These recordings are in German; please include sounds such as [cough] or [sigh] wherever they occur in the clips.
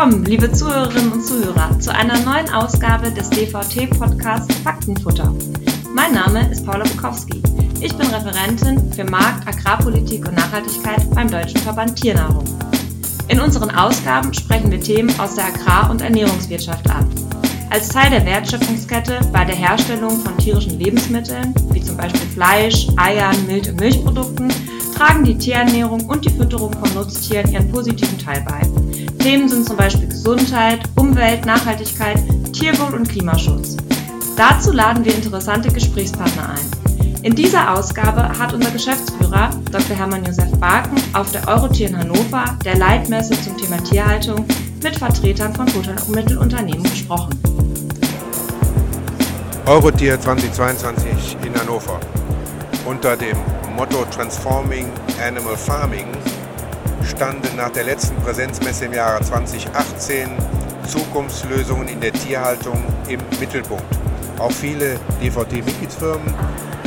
willkommen, liebe Zuhörerinnen und Zuhörer, zu einer neuen Ausgabe des DVT-Podcasts Faktenfutter. Mein Name ist Paula Bukowski. Ich bin Referentin für Markt, Agrarpolitik und Nachhaltigkeit beim Deutschen Verband Tiernahrung. In unseren Ausgaben sprechen wir Themen aus der Agrar- und Ernährungswirtschaft ab. Als Teil der Wertschöpfungskette bei der Herstellung von tierischen Lebensmitteln, wie zum Beispiel Fleisch, Eiern, Milch und Milchprodukten, tragen die Tierernährung und die Fütterung von Nutztieren ihren positiven Teil bei. Themen sind zum Beispiel Gesundheit, Umwelt, Nachhaltigkeit, Tierwohl und Klimaschutz. Dazu laden wir interessante Gesprächspartner ein. In dieser Ausgabe hat unser Geschäftsführer Dr. Hermann Josef Barken auf der Eurotier in Hannover, der Leitmesse zum Thema Tierhaltung, mit Vertretern von Futtermittelunternehmen gesprochen. Eurotier 2022 in Hannover unter dem Motto Transforming Animal Farming standen nach der letzten Präsenzmesse im Jahre 2018 Zukunftslösungen in der Tierhaltung im Mittelpunkt. Auch viele DVT-Mitgliedsfirmen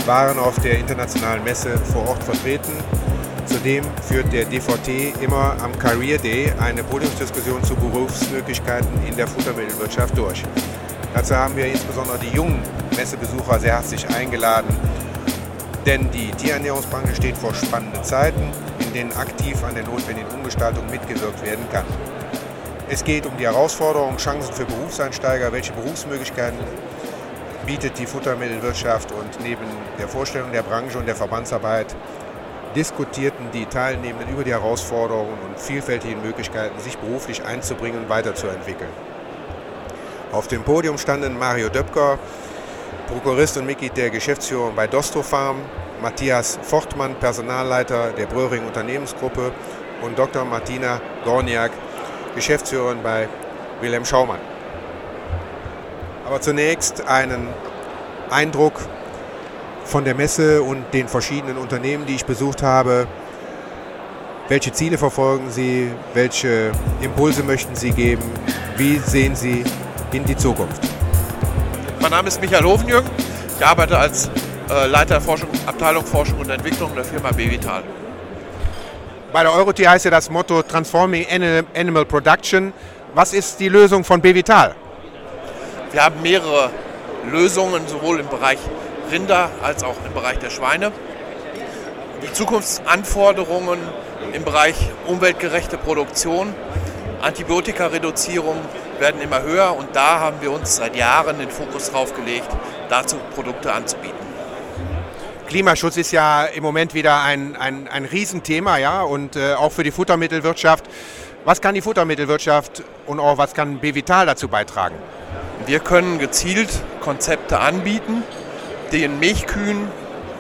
waren auf der internationalen Messe vor Ort vertreten. Zudem führt der DVT immer am Career Day eine Podiumsdiskussion zu Berufsmöglichkeiten in der Futtermittelwirtschaft durch. Dazu haben wir insbesondere die jungen Messebesucher sehr herzlich eingeladen, denn die Tierernährungsbranche steht vor spannenden Zeiten, in denen aktiv an der notwendigen Umgestaltung mitgewirkt werden kann. Es geht um die Herausforderungen, Chancen für Berufseinsteiger, welche Berufsmöglichkeiten bietet die Futtermittelwirtschaft und neben der Vorstellung der Branche und der Verbandsarbeit diskutierten die Teilnehmenden über die Herausforderungen und vielfältigen Möglichkeiten, sich beruflich einzubringen und weiterzuentwickeln. Auf dem Podium standen Mario Döpker, Prokurist und Mitglied der Geschäftsführung bei Dostrofarm, Matthias Fortmann, Personalleiter der Bröhring Unternehmensgruppe und Dr. Martina Gorniak, Geschäftsführerin bei Wilhelm Schaumann. Aber zunächst einen Eindruck von der Messe und den verschiedenen Unternehmen, die ich besucht habe. Welche Ziele verfolgen Sie? Welche Impulse möchten Sie geben? Wie sehen Sie in die Zukunft? Mein Name ist Michael Hovenjürgen. Ich arbeite als äh, Leiter der Forschung, Abteilung Forschung und Entwicklung der Firma Bevital. Bei der Eurotier heißt ja das Motto Transforming Animal Production. Was ist die Lösung von Bevital? Wir haben mehrere Lösungen, sowohl im Bereich Rinder als auch im Bereich der Schweine. Die Zukunftsanforderungen im Bereich umweltgerechte Produktion, Antibiotikareduzierung werden immer höher und da haben wir uns seit Jahren den Fokus drauf gelegt, dazu Produkte anzubieten. Klimaschutz ist ja im Moment wieder ein, ein, ein Riesenthema, ja, und äh, auch für die Futtermittelwirtschaft. Was kann die Futtermittelwirtschaft und auch was kann Bevital dazu beitragen? Wir können gezielt Konzepte anbieten, den Milchkühen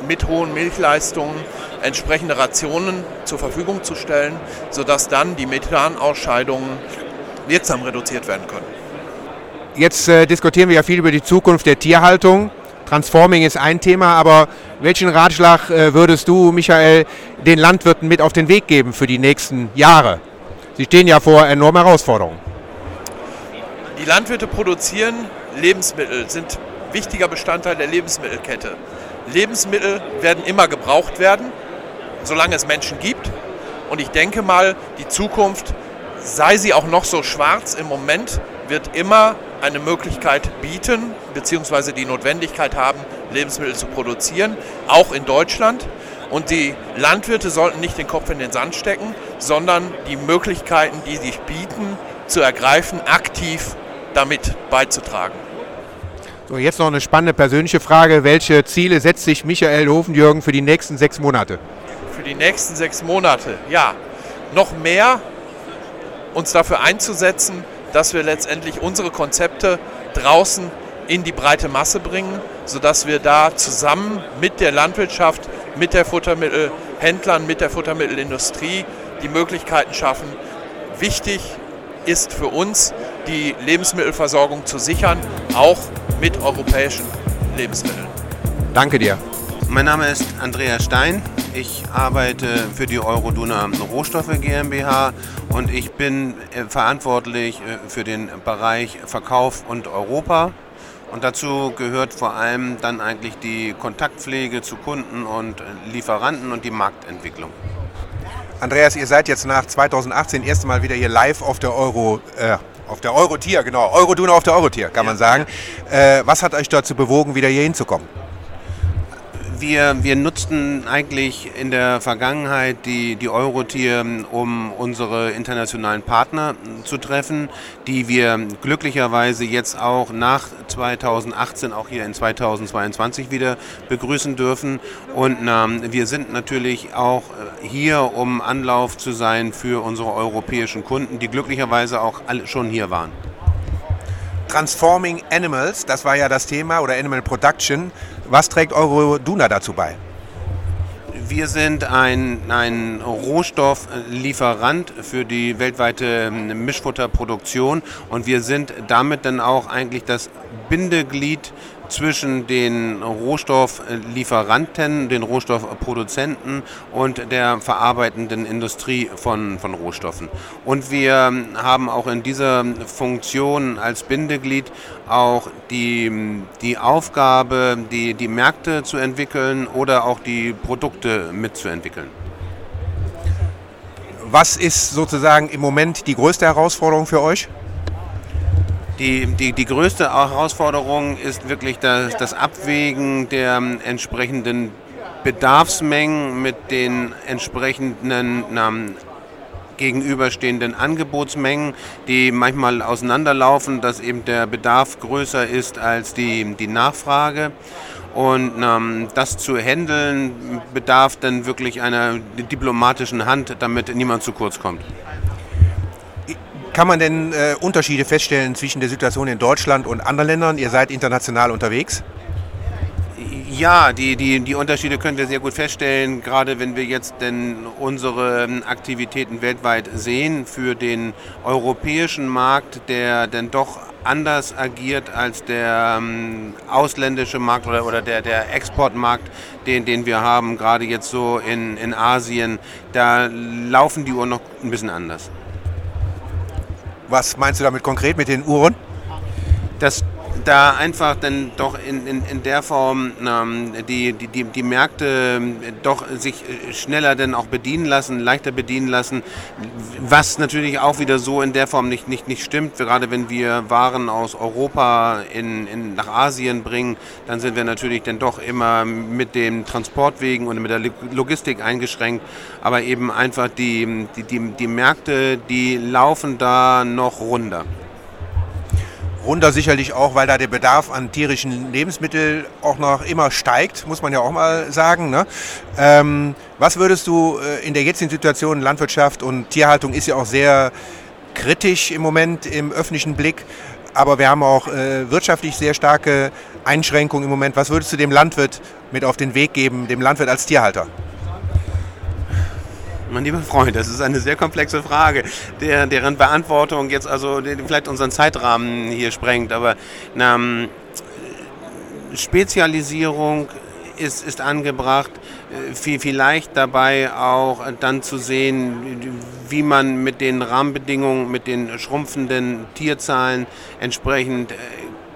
mit hohen Milchleistungen entsprechende Rationen zur Verfügung zu stellen, sodass dann die Methanausscheidungen wirksam reduziert werden können. Jetzt äh, diskutieren wir ja viel über die Zukunft der Tierhaltung. Transforming ist ein Thema, aber welchen Ratschlag äh, würdest du, Michael, den Landwirten mit auf den Weg geben für die nächsten Jahre? Sie stehen ja vor enormen Herausforderungen. Die Landwirte produzieren Lebensmittel, sind wichtiger Bestandteil der Lebensmittelkette. Lebensmittel werden immer gebraucht werden, solange es Menschen gibt. Und ich denke mal, die Zukunft sei sie auch noch so schwarz, im Moment wird immer eine Möglichkeit bieten, beziehungsweise die Notwendigkeit haben, Lebensmittel zu produzieren, auch in Deutschland. Und die Landwirte sollten nicht den Kopf in den Sand stecken, sondern die Möglichkeiten, die sich bieten, zu ergreifen, aktiv damit beizutragen. So, jetzt noch eine spannende persönliche Frage. Welche Ziele setzt sich Michael Hofenjürgen für die nächsten sechs Monate? Für die nächsten sechs Monate, ja, noch mehr uns dafür einzusetzen, dass wir letztendlich unsere Konzepte draußen in die breite Masse bringen, sodass wir da zusammen mit der Landwirtschaft, mit der Futtermittelhändlern, mit der Futtermittelindustrie die Möglichkeiten schaffen. Wichtig ist für uns, die Lebensmittelversorgung zu sichern, auch mit europäischen Lebensmitteln. Danke dir. Mein Name ist Andreas Stein. Ich arbeite für die Euroduna Rohstoffe GmbH und ich bin äh, verantwortlich äh, für den Bereich Verkauf und Europa. Und dazu gehört vor allem dann eigentlich die Kontaktpflege zu Kunden und Lieferanten und die Marktentwicklung. Andreas, ihr seid jetzt nach 2018 erste Mal wieder hier live auf der Euro, äh, auf der Eurotier, genau, Euroduna auf der Eurotier, kann ja. man sagen. Äh, was hat euch dazu bewogen, wieder hier hinzukommen? Wir, wir nutzten eigentlich in der Vergangenheit die, die Eurotier, um unsere internationalen Partner zu treffen, die wir glücklicherweise jetzt auch nach 2018, auch hier in 2022 wieder begrüßen dürfen. Und ähm, wir sind natürlich auch hier, um Anlauf zu sein für unsere europäischen Kunden, die glücklicherweise auch alle schon hier waren. Transforming Animals, das war ja das Thema, oder Animal Production. Was trägt Euroduna dazu bei? Wir sind ein, ein Rohstofflieferant für die weltweite ähm, Mischfutterproduktion und wir sind damit dann auch eigentlich das Bindeglied zwischen den Rohstofflieferanten, den Rohstoffproduzenten und der verarbeitenden Industrie von, von Rohstoffen. Und wir haben auch in dieser Funktion als Bindeglied auch die, die Aufgabe, die, die Märkte zu entwickeln oder auch die Produkte mitzuentwickeln. Was ist sozusagen im Moment die größte Herausforderung für euch? Die, die, die größte Herausforderung ist wirklich das, das Abwägen der entsprechenden Bedarfsmengen mit den entsprechenden ähm, gegenüberstehenden Angebotsmengen, die manchmal auseinanderlaufen, dass eben der Bedarf größer ist als die, die Nachfrage. Und ähm, das zu handeln bedarf dann wirklich einer diplomatischen Hand, damit niemand zu kurz kommt. Kann man denn äh, Unterschiede feststellen zwischen der Situation in Deutschland und anderen Ländern? Ihr seid international unterwegs. Ja, die, die, die Unterschiede können wir sehr gut feststellen, gerade wenn wir jetzt denn unsere ähm, Aktivitäten weltweit sehen für den europäischen Markt, der denn doch anders agiert als der ähm, ausländische Markt oder, oder der, der Exportmarkt, den, den wir haben, gerade jetzt so in, in Asien, da laufen die Uhren noch ein bisschen anders. Was meinst du damit konkret mit den Uhren? Das da einfach dann doch in, in, in der Form ähm, die, die, die, die Märkte ähm, doch sich äh, schneller dann auch bedienen lassen, leichter bedienen lassen, was natürlich auch wieder so in der Form nicht, nicht, nicht stimmt. Gerade wenn wir Waren aus Europa in, in, nach Asien bringen, dann sind wir natürlich dann doch immer mit den Transportwegen und mit der Logistik eingeschränkt. Aber eben einfach die, die, die, die Märkte, die laufen da noch runter runter sicherlich auch, weil da der Bedarf an tierischen Lebensmitteln auch noch immer steigt, muss man ja auch mal sagen. Ne? Ähm, was würdest du äh, in der jetzigen Situation, Landwirtschaft und Tierhaltung ist ja auch sehr kritisch im Moment im öffentlichen Blick, aber wir haben auch äh, wirtschaftlich sehr starke Einschränkungen im Moment. Was würdest du dem Landwirt mit auf den Weg geben, dem Landwirt als Tierhalter? Mein lieber Freund, das ist eine sehr komplexe Frage, der, deren Beantwortung jetzt also vielleicht unseren Zeitrahmen hier sprengt. Aber na, ähm, Spezialisierung ist, ist angebracht, äh, vielleicht dabei auch dann zu sehen, wie man mit den Rahmenbedingungen, mit den schrumpfenden Tierzahlen entsprechend äh,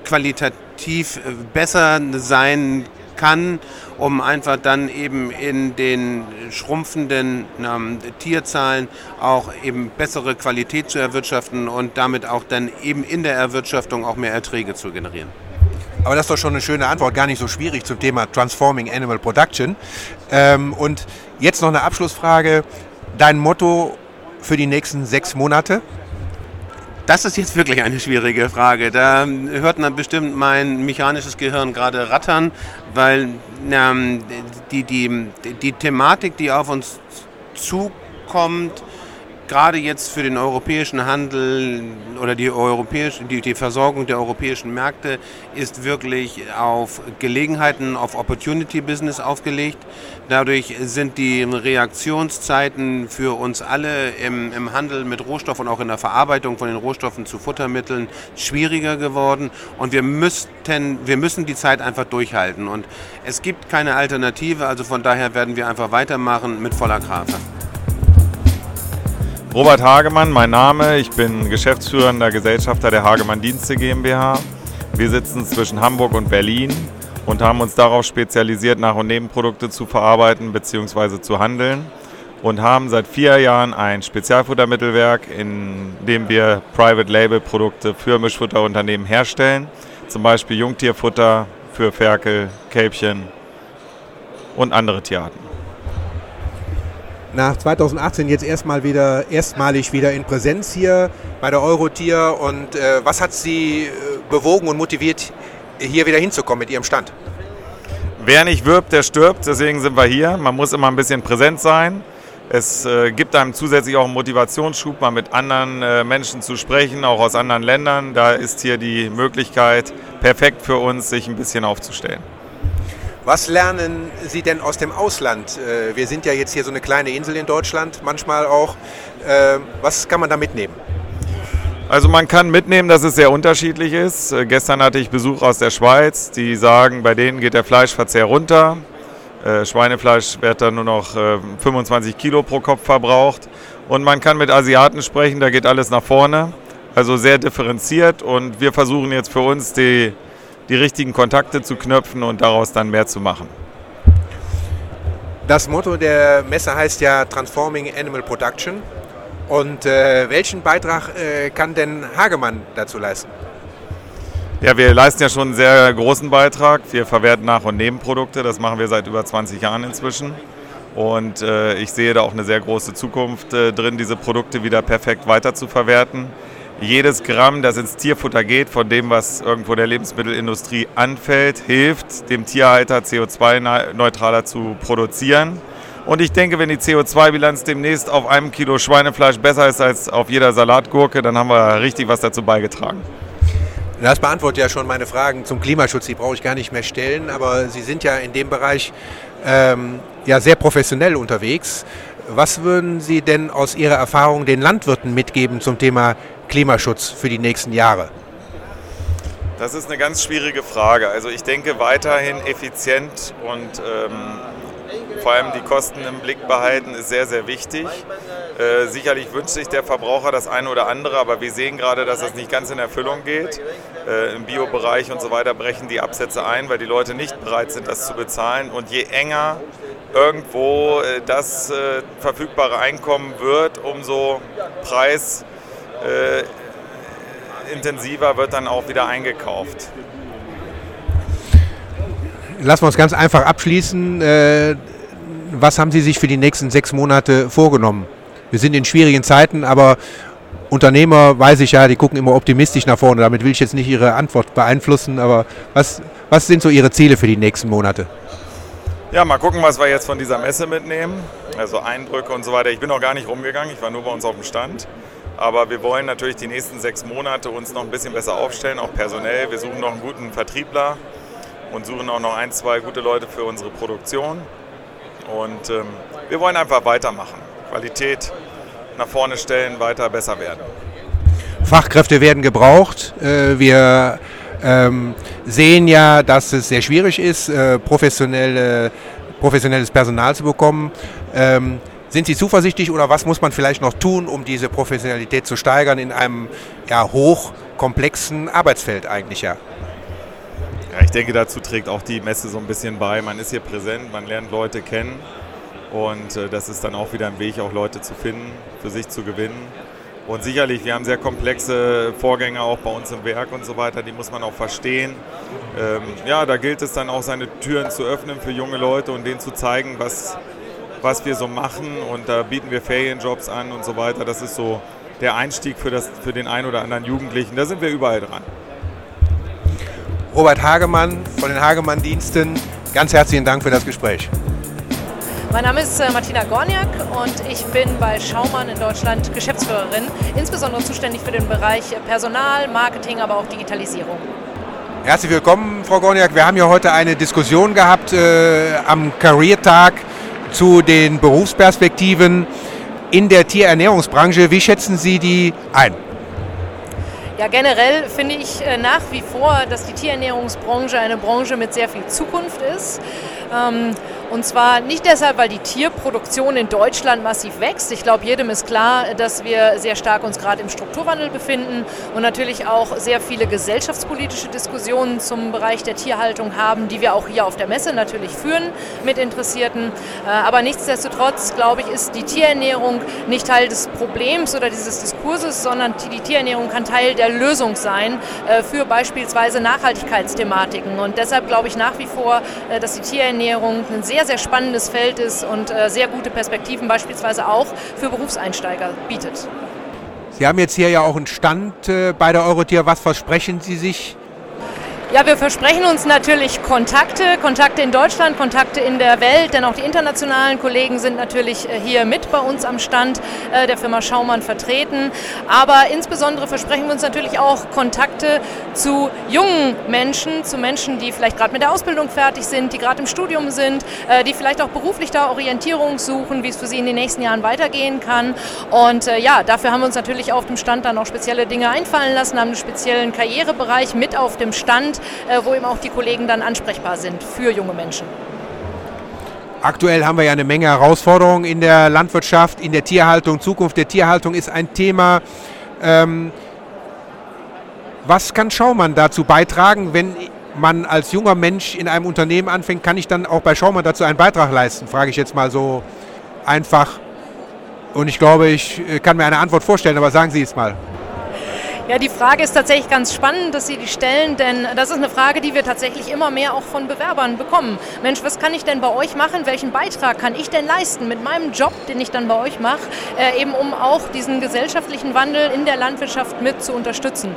qualitativ äh, besser sein kann, um einfach dann eben in den schrumpfenden ähm, Tierzahlen auch eben bessere Qualität zu erwirtschaften und damit auch dann eben in der Erwirtschaftung auch mehr Erträge zu generieren. Aber das ist doch schon eine schöne Antwort, gar nicht so schwierig zum Thema Transforming Animal Production. Ähm, und jetzt noch eine Abschlussfrage. Dein Motto für die nächsten sechs Monate? Das ist jetzt wirklich eine schwierige Frage. Da hört man bestimmt mein mechanisches Gehirn gerade rattern, weil ähm, die, die, die Thematik, die auf uns zukommt, gerade jetzt für den europäischen Handel oder die, europäische, die, die Versorgung der europäischen Märkte ist wirklich auf Gelegenheiten, auf Opportunity Business aufgelegt. Dadurch sind die Reaktionszeiten für uns alle im, im Handel mit Rohstoffen und auch in der Verarbeitung von den Rohstoffen zu Futtermitteln schwieriger geworden und wir, müssten, wir müssen die Zeit einfach durchhalten und es gibt keine Alternative, also von daher werden wir einfach weitermachen mit voller Kraft. Robert Hagemann, mein Name. Ich bin geschäftsführender Gesellschafter der Hagemann Dienste GmbH. Wir sitzen zwischen Hamburg und Berlin und haben uns darauf spezialisiert, Nach- und Nebenprodukte zu verarbeiten bzw. zu handeln. und haben seit vier Jahren ein Spezialfuttermittelwerk, in dem wir Private Label Produkte für Mischfutterunternehmen herstellen. Zum Beispiel Jungtierfutter für Ferkel, Kälbchen und andere Tierarten. Nach 2018 jetzt erstmal wieder, erstmalig wieder in Präsenz hier bei der Eurotier. Und äh, was hat Sie äh, bewogen und motiviert, hier wieder hinzukommen mit Ihrem Stand? Wer nicht wirbt, der stirbt. Deswegen sind wir hier. Man muss immer ein bisschen präsent sein. Es äh, gibt einem zusätzlich auch einen Motivationsschub, mal mit anderen äh, Menschen zu sprechen, auch aus anderen Ländern. Da ist hier die Möglichkeit perfekt für uns, sich ein bisschen aufzustellen. Was lernen Sie denn aus dem Ausland? Äh, wir sind ja jetzt hier so eine kleine Insel in Deutschland, manchmal auch. Äh, was kann man da mitnehmen? Also man kann mitnehmen, dass es sehr unterschiedlich ist. Äh, gestern hatte ich Besuch aus der Schweiz, die sagen, bei denen geht der Fleischverzehr runter. Schweinefleisch wird dann nur noch äh, 25 Kilo pro Kopf verbraucht. Und man kann mit Asiaten sprechen, da geht alles nach vorne. Also sehr differenziert und wir versuchen jetzt für uns die, die richtigen Kontakte zu knöpfen und daraus dann mehr zu machen. Das Motto der Messe heißt ja Transforming Animal Production. Und äh, welchen Beitrag äh, kann denn Hagemann dazu leisten? Ja, wir leisten ja schon einen sehr großen Beitrag. Wir verwerten Nach- und Nebenprodukte. Das machen wir seit über 20 Jahren inzwischen. Und äh, ich sehe da auch eine sehr große Zukunft äh, drin, diese Produkte wieder perfekt weiterzuverwerten. Jedes Gramm, das ins Tierfutter geht, von dem, was irgendwo der Lebensmittelindustrie anfällt, hilft dem Tierhalter CO2-neutraler zu produzieren. Und ich denke, wenn die CO2-Bilanz demnächst auf einem Kilo Schweinefleisch besser ist als auf jeder Salatgurke, dann haben wir richtig was dazu beigetragen. Das beantwortet ja schon meine Fragen zum Klimaschutz, die brauche ich gar nicht mehr stellen, aber Sie sind ja in dem Bereich ähm, ja sehr professionell unterwegs. Was würden Sie denn aus Ihrer Erfahrung den Landwirten mitgeben zum Thema Klimaschutz für die nächsten Jahre? Das ist eine ganz schwierige Frage. Also ich denke weiterhin effizient und ähm, vor allem die Kosten im Blick behalten ist sehr, sehr wichtig. Äh, sicherlich wünscht sich der Verbraucher das eine oder andere, aber wir sehen gerade, dass das nicht ganz in Erfüllung geht. Äh, Im Biobereich und so weiter brechen die Absätze ein, weil die Leute nicht bereit sind, das zu bezahlen. Und je enger irgendwo äh, das äh, verfügbare Einkommen wird, umso preisintensiver äh, wird dann auch wieder eingekauft. Lassen wir uns ganz einfach abschließen. Äh, was haben Sie sich für die nächsten sechs Monate vorgenommen? Wir sind in schwierigen Zeiten, aber Unternehmer, weiß ich ja, die gucken immer optimistisch nach vorne. Damit will ich jetzt nicht Ihre Antwort beeinflussen, aber was, was sind so Ihre Ziele für die nächsten Monate? Ja, mal gucken, was wir jetzt von dieser Messe mitnehmen. Also Eindrücke und so weiter. Ich bin noch gar nicht rumgegangen, ich war nur bei uns auf dem Stand. Aber wir wollen natürlich die nächsten sechs Monate uns noch ein bisschen besser aufstellen, auch personell. Wir suchen noch einen guten Vertriebler und suchen auch noch ein, zwei gute Leute für unsere Produktion. Und ähm, wir wollen einfach weitermachen. Qualität nach vorne stellen, weiter besser werden. Fachkräfte werden gebraucht. Äh, wir ähm, sehen ja, dass es sehr schwierig ist, äh, professionelle, professionelles Personal zu bekommen. Sind Sie zuversichtlich oder was muss man vielleicht noch tun, um diese Professionalität zu steigern in einem ja, hochkomplexen Arbeitsfeld eigentlich ja? Ja, ich denke, dazu trägt auch die Messe so ein bisschen bei. Man ist hier präsent, man lernt Leute kennen und äh, das ist dann auch wieder ein Weg, auch Leute zu finden, für sich zu gewinnen. Und sicherlich, wir haben sehr komplexe Vorgänge auch bei uns im Werk und so weiter, die muss man auch verstehen. Ähm, ja, da gilt es dann auch, seine Türen zu öffnen für junge Leute und denen zu zeigen, was, was wir so machen. Und da bieten wir Ferienjobs an und so weiter. Das ist so der Einstieg für, das, für den einen oder anderen Jugendlichen. Da sind wir überall dran. Robert Hagemann von den Hagemann-Diensten, ganz herzlichen Dank für das Gespräch. Mein Name ist äh, Martina Gorniak und ich bin bei Schaumann in Deutschland Geschäftsführerin, insbesondere zuständig für den Bereich Personal, Marketing, aber auch Digitalisierung. Herzlich willkommen, Frau Gorniak. Wir haben ja heute eine Diskussion gehabt äh, am Career-Tag zu den Berufsperspektiven in der Tierernährungsbranche. Wie schätzen Sie die ein? Ja, generell finde ich äh, nach wie vor, dass die Tierernährungsbranche eine Branche mit sehr viel Zukunft ist. Ähm, Und zwar nicht deshalb, weil die Tierproduktion in Deutschland massiv wächst. Ich glaube, jedem ist klar, dass wir sehr stark uns gerade im Strukturwandel befinden und natürlich auch sehr viele gesellschaftspolitische Diskussionen zum Bereich der Tierhaltung haben, die wir auch hier auf der Messe natürlich führen mit Interessierten. Äh, aber nichtsdestotrotz, glaube ich, ist die Tierernährung nicht Teil des Problems oder dieses Diskurses, sondern die Tierernährung kann Teil der Lösung sein äh, für beispielsweise Nachhaltigkeitsthematiken. Und deshalb glaube ich nach wie vor, äh, dass die Tierernährung ein sehr sehr, sehr spannendes Feld ist und äh, sehr gute Perspektiven beispielsweise auch für Berufseinsteiger bietet. Sie haben jetzt hier ja auch einen Stand äh, bei der Eurotier. Was versprechen Sie sich ja, wir versprechen uns natürlich Kontakte, Kontakte in Deutschland, Kontakte in der Welt, denn auch die internationalen Kollegen sind natürlich äh, hier mit bei uns am Stand äh, der Firma Schaumann vertreten. Aber insbesondere versprechen wir uns natürlich auch Kontakte zu jungen Menschen, zu Menschen, die vielleicht gerade mit der Ausbildung fertig sind, die gerade im Studium sind, äh, die vielleicht auch beruflich da Orientierung suchen, wie es für sie in den nächsten Jahren weitergehen kann. Und ja, dafür haben wir uns natürlich auf dem Stand dann auch spezielle Dinge einfallen lassen, haben einen speziellen Karrierebereich mit auf dem Stand äh, wo eben auch die Kollegen dann ansprechbar sind für junge Menschen. Aktuell haben wir ja eine Menge Herausforderungen in der Landwirtschaft, in der Tierhaltung. Zukunft der Tierhaltung ist ein Thema. Ähm, was kann Schaumann dazu beitragen, wenn man als junger Mensch in einem Unternehmen anfängt? Kann ich dann auch bei Schaumann dazu einen Beitrag leisten? Frage ich jetzt mal so einfach. Und ich glaube, ich äh, kann mir eine Antwort vorstellen, aber sagen Sie es mal. Ja, die Frage ist tatsächlich ganz spannend, dass Sie die stellen, denn das ist eine Frage, die wir tatsächlich immer mehr auch von Bewerbern bekommen. Mensch, was kann ich denn bei euch machen? Welchen Beitrag kann ich denn leisten mit meinem Job, den ich dann bei euch mache, äh, eben um auch diesen gesellschaftlichen Wandel in der Landwirtschaft mit zu unterstützen?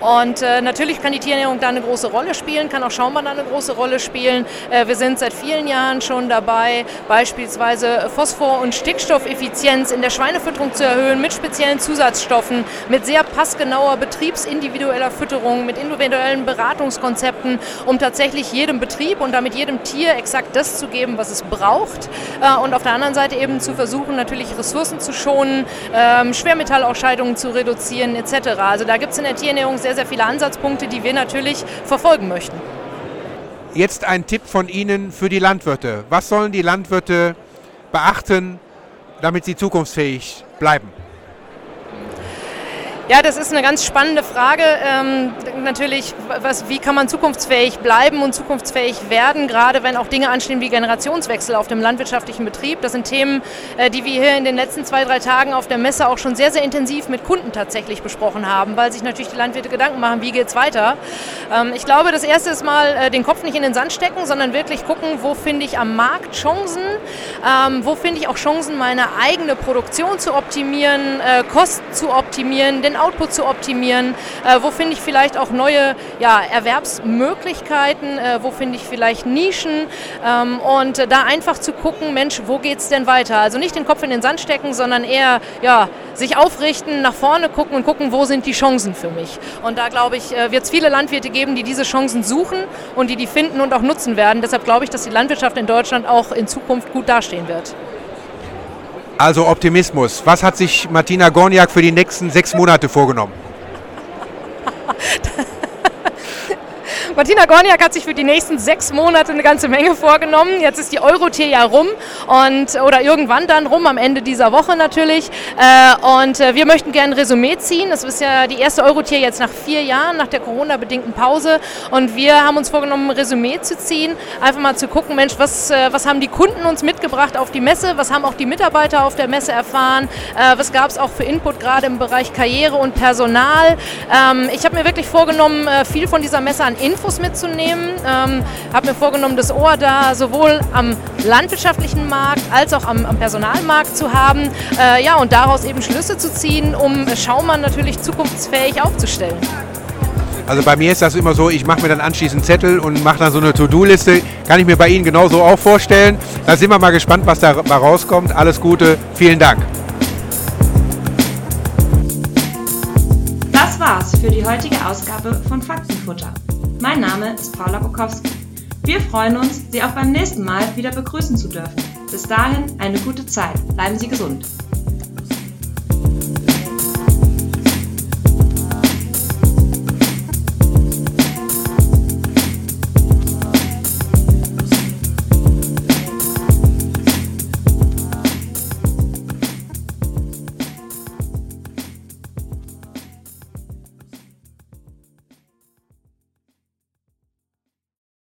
Und äh, natürlich kann die Tierernährung da eine große Rolle spielen, kann auch Schaumwein da eine große Rolle spielen. Äh, wir sind seit vielen Jahren schon dabei, beispielsweise Phosphor- und Stickstoffeffizienz in der Schweinefütterung zu erhöhen mit speziellen Zusatzstoffen, mit sehr passgenauer genauer betriebsindividueller Fütterung, mit individuellen Beratungskonzepten, um tatsächlich jedem Betrieb und damit jedem Tier exakt das zu geben, was es braucht. Äh, und auf der anderen Seite eben zu versuchen, natürlich Ressourcen zu schonen, ähm, Schwermetallausscheidungen zu reduzieren etc. Also da gibt es in der Tierernährung sehr, sehr viele Ansatzpunkte, die wir natürlich verfolgen möchten. Jetzt ein Tipp von Ihnen für die Landwirte. Was sollen die Landwirte beachten, damit sie zukunftsfähig bleiben? Ja, das ist eine ganz spannende Frage. Ähm, natürlich, was, wie kann man zukunftsfähig bleiben und zukunftsfähig werden, gerade wenn auch Dinge anstehen wie Generationswechsel auf dem landwirtschaftlichen Betrieb. Das sind Themen, äh, die wir hier in den letzten zwei, drei Tagen auf der Messe auch schon sehr, sehr intensiv mit Kunden tatsächlich besprochen haben, weil sich natürlich die Landwirte Gedanken machen, wie geht es weiter. Ähm, ich glaube, das Erste ist mal äh, den Kopf nicht in den Sand stecken, sondern wirklich gucken, wo finde ich am Markt Chancen, ähm, wo finde ich auch Chancen, meine eigene Produktion zu optimieren, äh, Kosten zu optimieren, den Output zu optimieren, äh, wo finde ich vielleicht auch neue ja, Erwerbsmöglichkeiten, äh, wo finde ich vielleicht Nischen ähm, und da einfach zu gucken, Mensch, wo geht es denn weiter? Also nicht den Kopf in den Sand stecken, sondern eher ja, sich aufrichten, nach vorne gucken und gucken, wo sind die Chancen für mich. Und da glaube ich, äh, wird es viele Landwirte geben, die diese Chancen suchen und die die finden und auch nutzen werden. Deshalb glaube ich, dass die Landwirtschaft in Deutschland auch in Zukunft gut dastehen wird. Also Optimismus. Was hat sich Martina Gorniak für die nächsten sechs Monate vorgenommen? [laughs] Martina Gorniak hat sich für die nächsten sechs Monate eine ganze Menge vorgenommen. Jetzt ist die Eurotier ja rum und oder irgendwann dann rum, am Ende dieser Woche natürlich. Äh, und äh, wir möchten gerne ein Resümee ziehen. Das ist ja die erste Eurotier jetzt nach vier Jahren, nach der Corona-bedingten Pause. Und wir haben uns vorgenommen, ein Resümee zu ziehen. Einfach mal zu gucken, Mensch, was, äh, was haben die Kunden uns mitgebracht auf die Messe? Was haben auch die Mitarbeiter auf der Messe erfahren? Was gab es auch für Input gerade im Bereich Karriere und Personal? Ähm, ich habe mir wirklich vorgenommen, viel von dieser Messe an Infos Infos mitzunehmen. Ähm, habe mir vorgenommen, das Ohr da sowohl am landwirtschaftlichen Markt als auch am, am Personalmarkt zu haben. Äh, ja, und daraus eben Schlüsse zu ziehen, um Schaumann natürlich zukunftsfähig aufzustellen. Also bei mir ist das immer so, ich mache mir dann anschließend Zettel und mache dann so eine To-Do-Liste. Kann ich mir bei Ihnen genauso auch vorstellen. Da sind wir mal gespannt, was da rauskommt. Alles Gute, vielen Dank. Das war's für die heutige Ausgabe von Faktenfutter. Mein Name ist Paula Bukowski. Wir freuen uns, Sie auch beim nächsten Mal wieder begrüßen zu dürfen. Bis dahin eine gute Zeit. Bleiben Sie gesund.